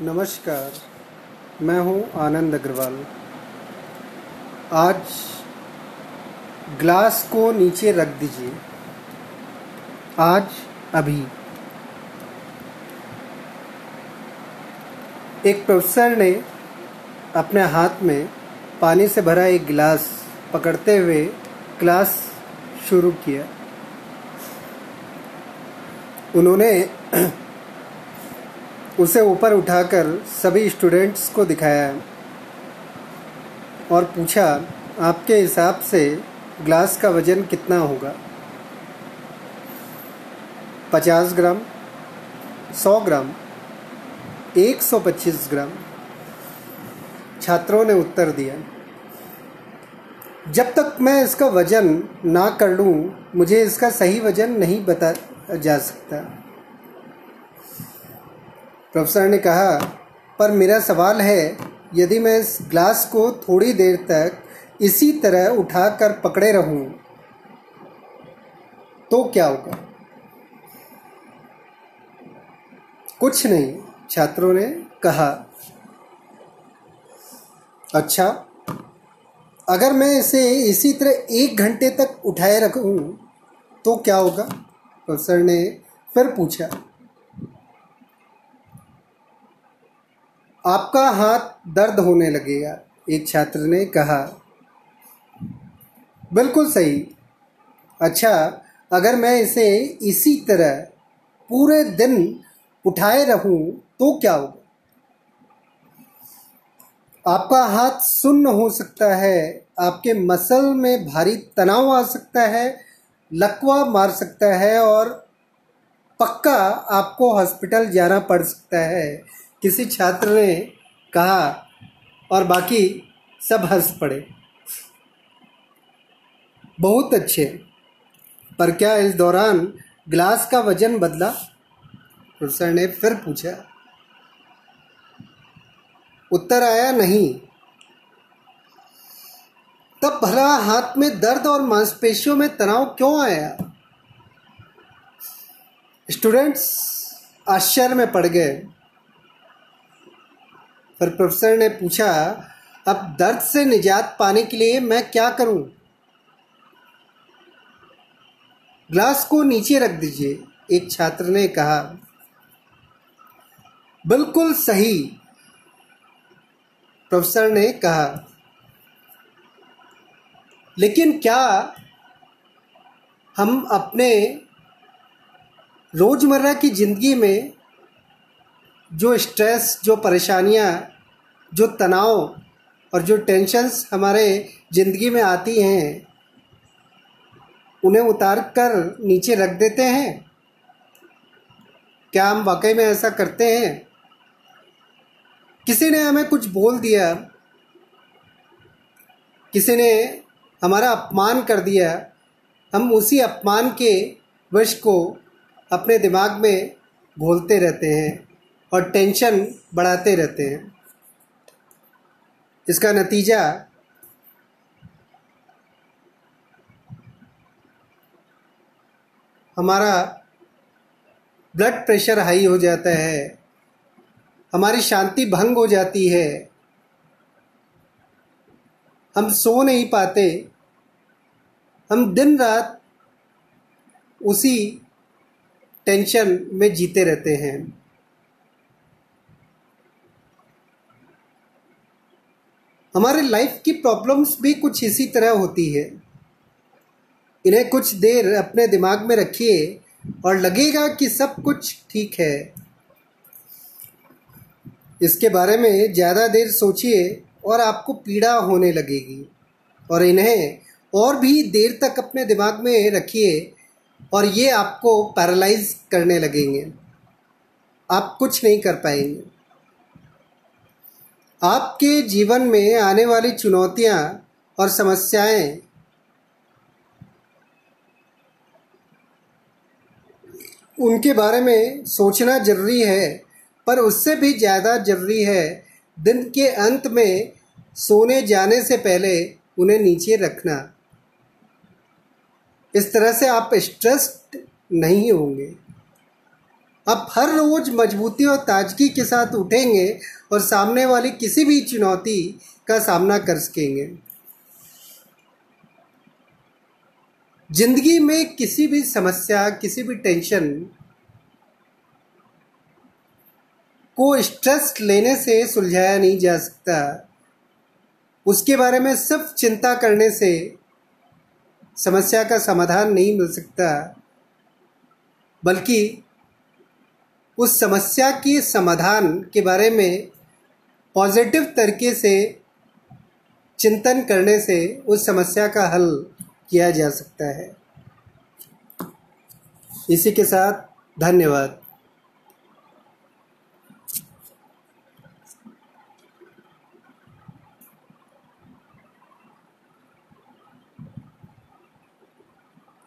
नमस्कार, मैं हूँ आनंद अग्रवाल। आज ग्लास को नीचे रख दीजिए। आज, अभी। एक प्रोफेसर ने अपने हाथ में पानी से भरा एक गिलास पकड़ते हुए क्लास शुरू किया। उन्होंने उसे ऊपर उठाकर सभी स्टूडेंट्स को दिखाया और पूछा, आपके हिसाब से ग्लास का वज़न कितना होगा? पचास ग्राम, सौ ग्राम, एक सौ पच्चीस ग्राम। छात्रों ने उत्तर दिया, जब तक मैं इसका वज़न ना कर लूँ, मुझे इसका सही वज़न नहीं बता जा सकता। प्रोफेसर ने कहा, पर मेरा सवाल है, यदि मैं इस ग्लास को थोड़ी देर तक इसी तरह उठाकर पकड़े रहूँ तो क्या होगा? कुछ नहीं, छात्रों ने कहा अच्छा अगर मैं इसे इसी तरह एक घंटे तक उठाए रखूँ तो क्या होगा? प्रोफेसर ने फिर पूछा आपका हाथ दर्द होने लगेगा एक छात्र ने कहा। बिल्कुल सही। अच्छा अगर मैं इसे इसी तरह पूरे दिन उठाए रहूँ तो क्या होगा? आपका हाथ सुन्न हो सकता है, आपके मसल में भारी तनाव आ सकता है, लकवा मार सकता है, और पक्का आपको हॉस्पिटल जाना पड़ सकता है। किसी छात्र ने कहा और बाकी सब हंस पड़े। बहुत अच्छे। पर क्या इस दौरान ग्लास का वज़न बदला? प्रोफेसर ने फिर पूछा। उत्तर आया नहीं। तब भला हाथ में दर्द और मांसपेशियों में तनाव क्यों आया? स्टूडेंट्स, आश्चर्य में पड़ गए। पर प्रोफेसर ने पूछा, अब दर्द से निजात पाने के लिए मैं क्या करूँ? ग्लास को नीचे रख दीजिए, एक छात्र ने कहा। बिल्कुल सही, प्रोफेसर ने कहा। लेकिन क्या हम अपने रोज़मर्रा की ज़िंदगी में जो स्ट्रेस जो परेशानियाँ, जो तनाव और जो टेंशन्स हमारे ज़िंदगी में आती हैं, उन्हें उतार कर नीचे रख देते हैं। क्या हम वाकई में ऐसा करते हैं? किसी ने हमें कुछ बोल दिया, किसी ने हमारा अपमान कर दिया, हम उसी अपमान के वश को अपने दिमाग में घोलते रहते हैं। और टेंशन बढ़ाते रहते हैं। इसका नतीजा हमारा ब्लड प्रेशर हाई हो जाता है, हमारी शांति भंग हो जाती है। हम सो नहीं पाते, हम दिन रात उसी टेंशन में जीते रहते हैं। हमारे लाइफ की प्रॉब्लम्स भी कुछ इसी तरह होती है। इन्हें कुछ देर अपने दिमाग में रखिए और लगेगा कि सब कुछ ठीक है। इसके बारे में ज़्यादा देर सोचिए और आपको पीड़ा होने लगेगी। और इन्हें और भी देर तक अपने दिमाग में रखिए और ये आपको पैरालाइज करने लगेंगे। आप कुछ नहीं कर पाएँगे। आपके जीवन में आने वाली चुनौतियाँ और समस्याएँ। उनके बारे में सोचना ज़रूरी है, पर उससे भी ज़्यादा ज़रूरी है, दिन के अंत में सोने जाने से पहले उन्हें नीचे रखना। इस तरह से आप स्ट्रेस्ड नहीं होंगे। आप हर रोज मजबूती और ताजगी के साथ उठेंगे और सामने वाली किसी भी चुनौती का सामना कर सकेंगे। ज़िंदगी में किसी भी समस्या, किसी भी टेंशन को स्ट्रेस लेने से सुलझाया नहीं जा सकता। उसके बारे में सिर्फ़ चिंता करने से समस्या का समाधान नहीं मिल सकता, बल्कि उस समस्या के समाधान के बारे में पॉजिटिव तरीके से चिंतन करने से उस समस्या का हल किया जा सकता है। इसी के साथ धन्यवाद।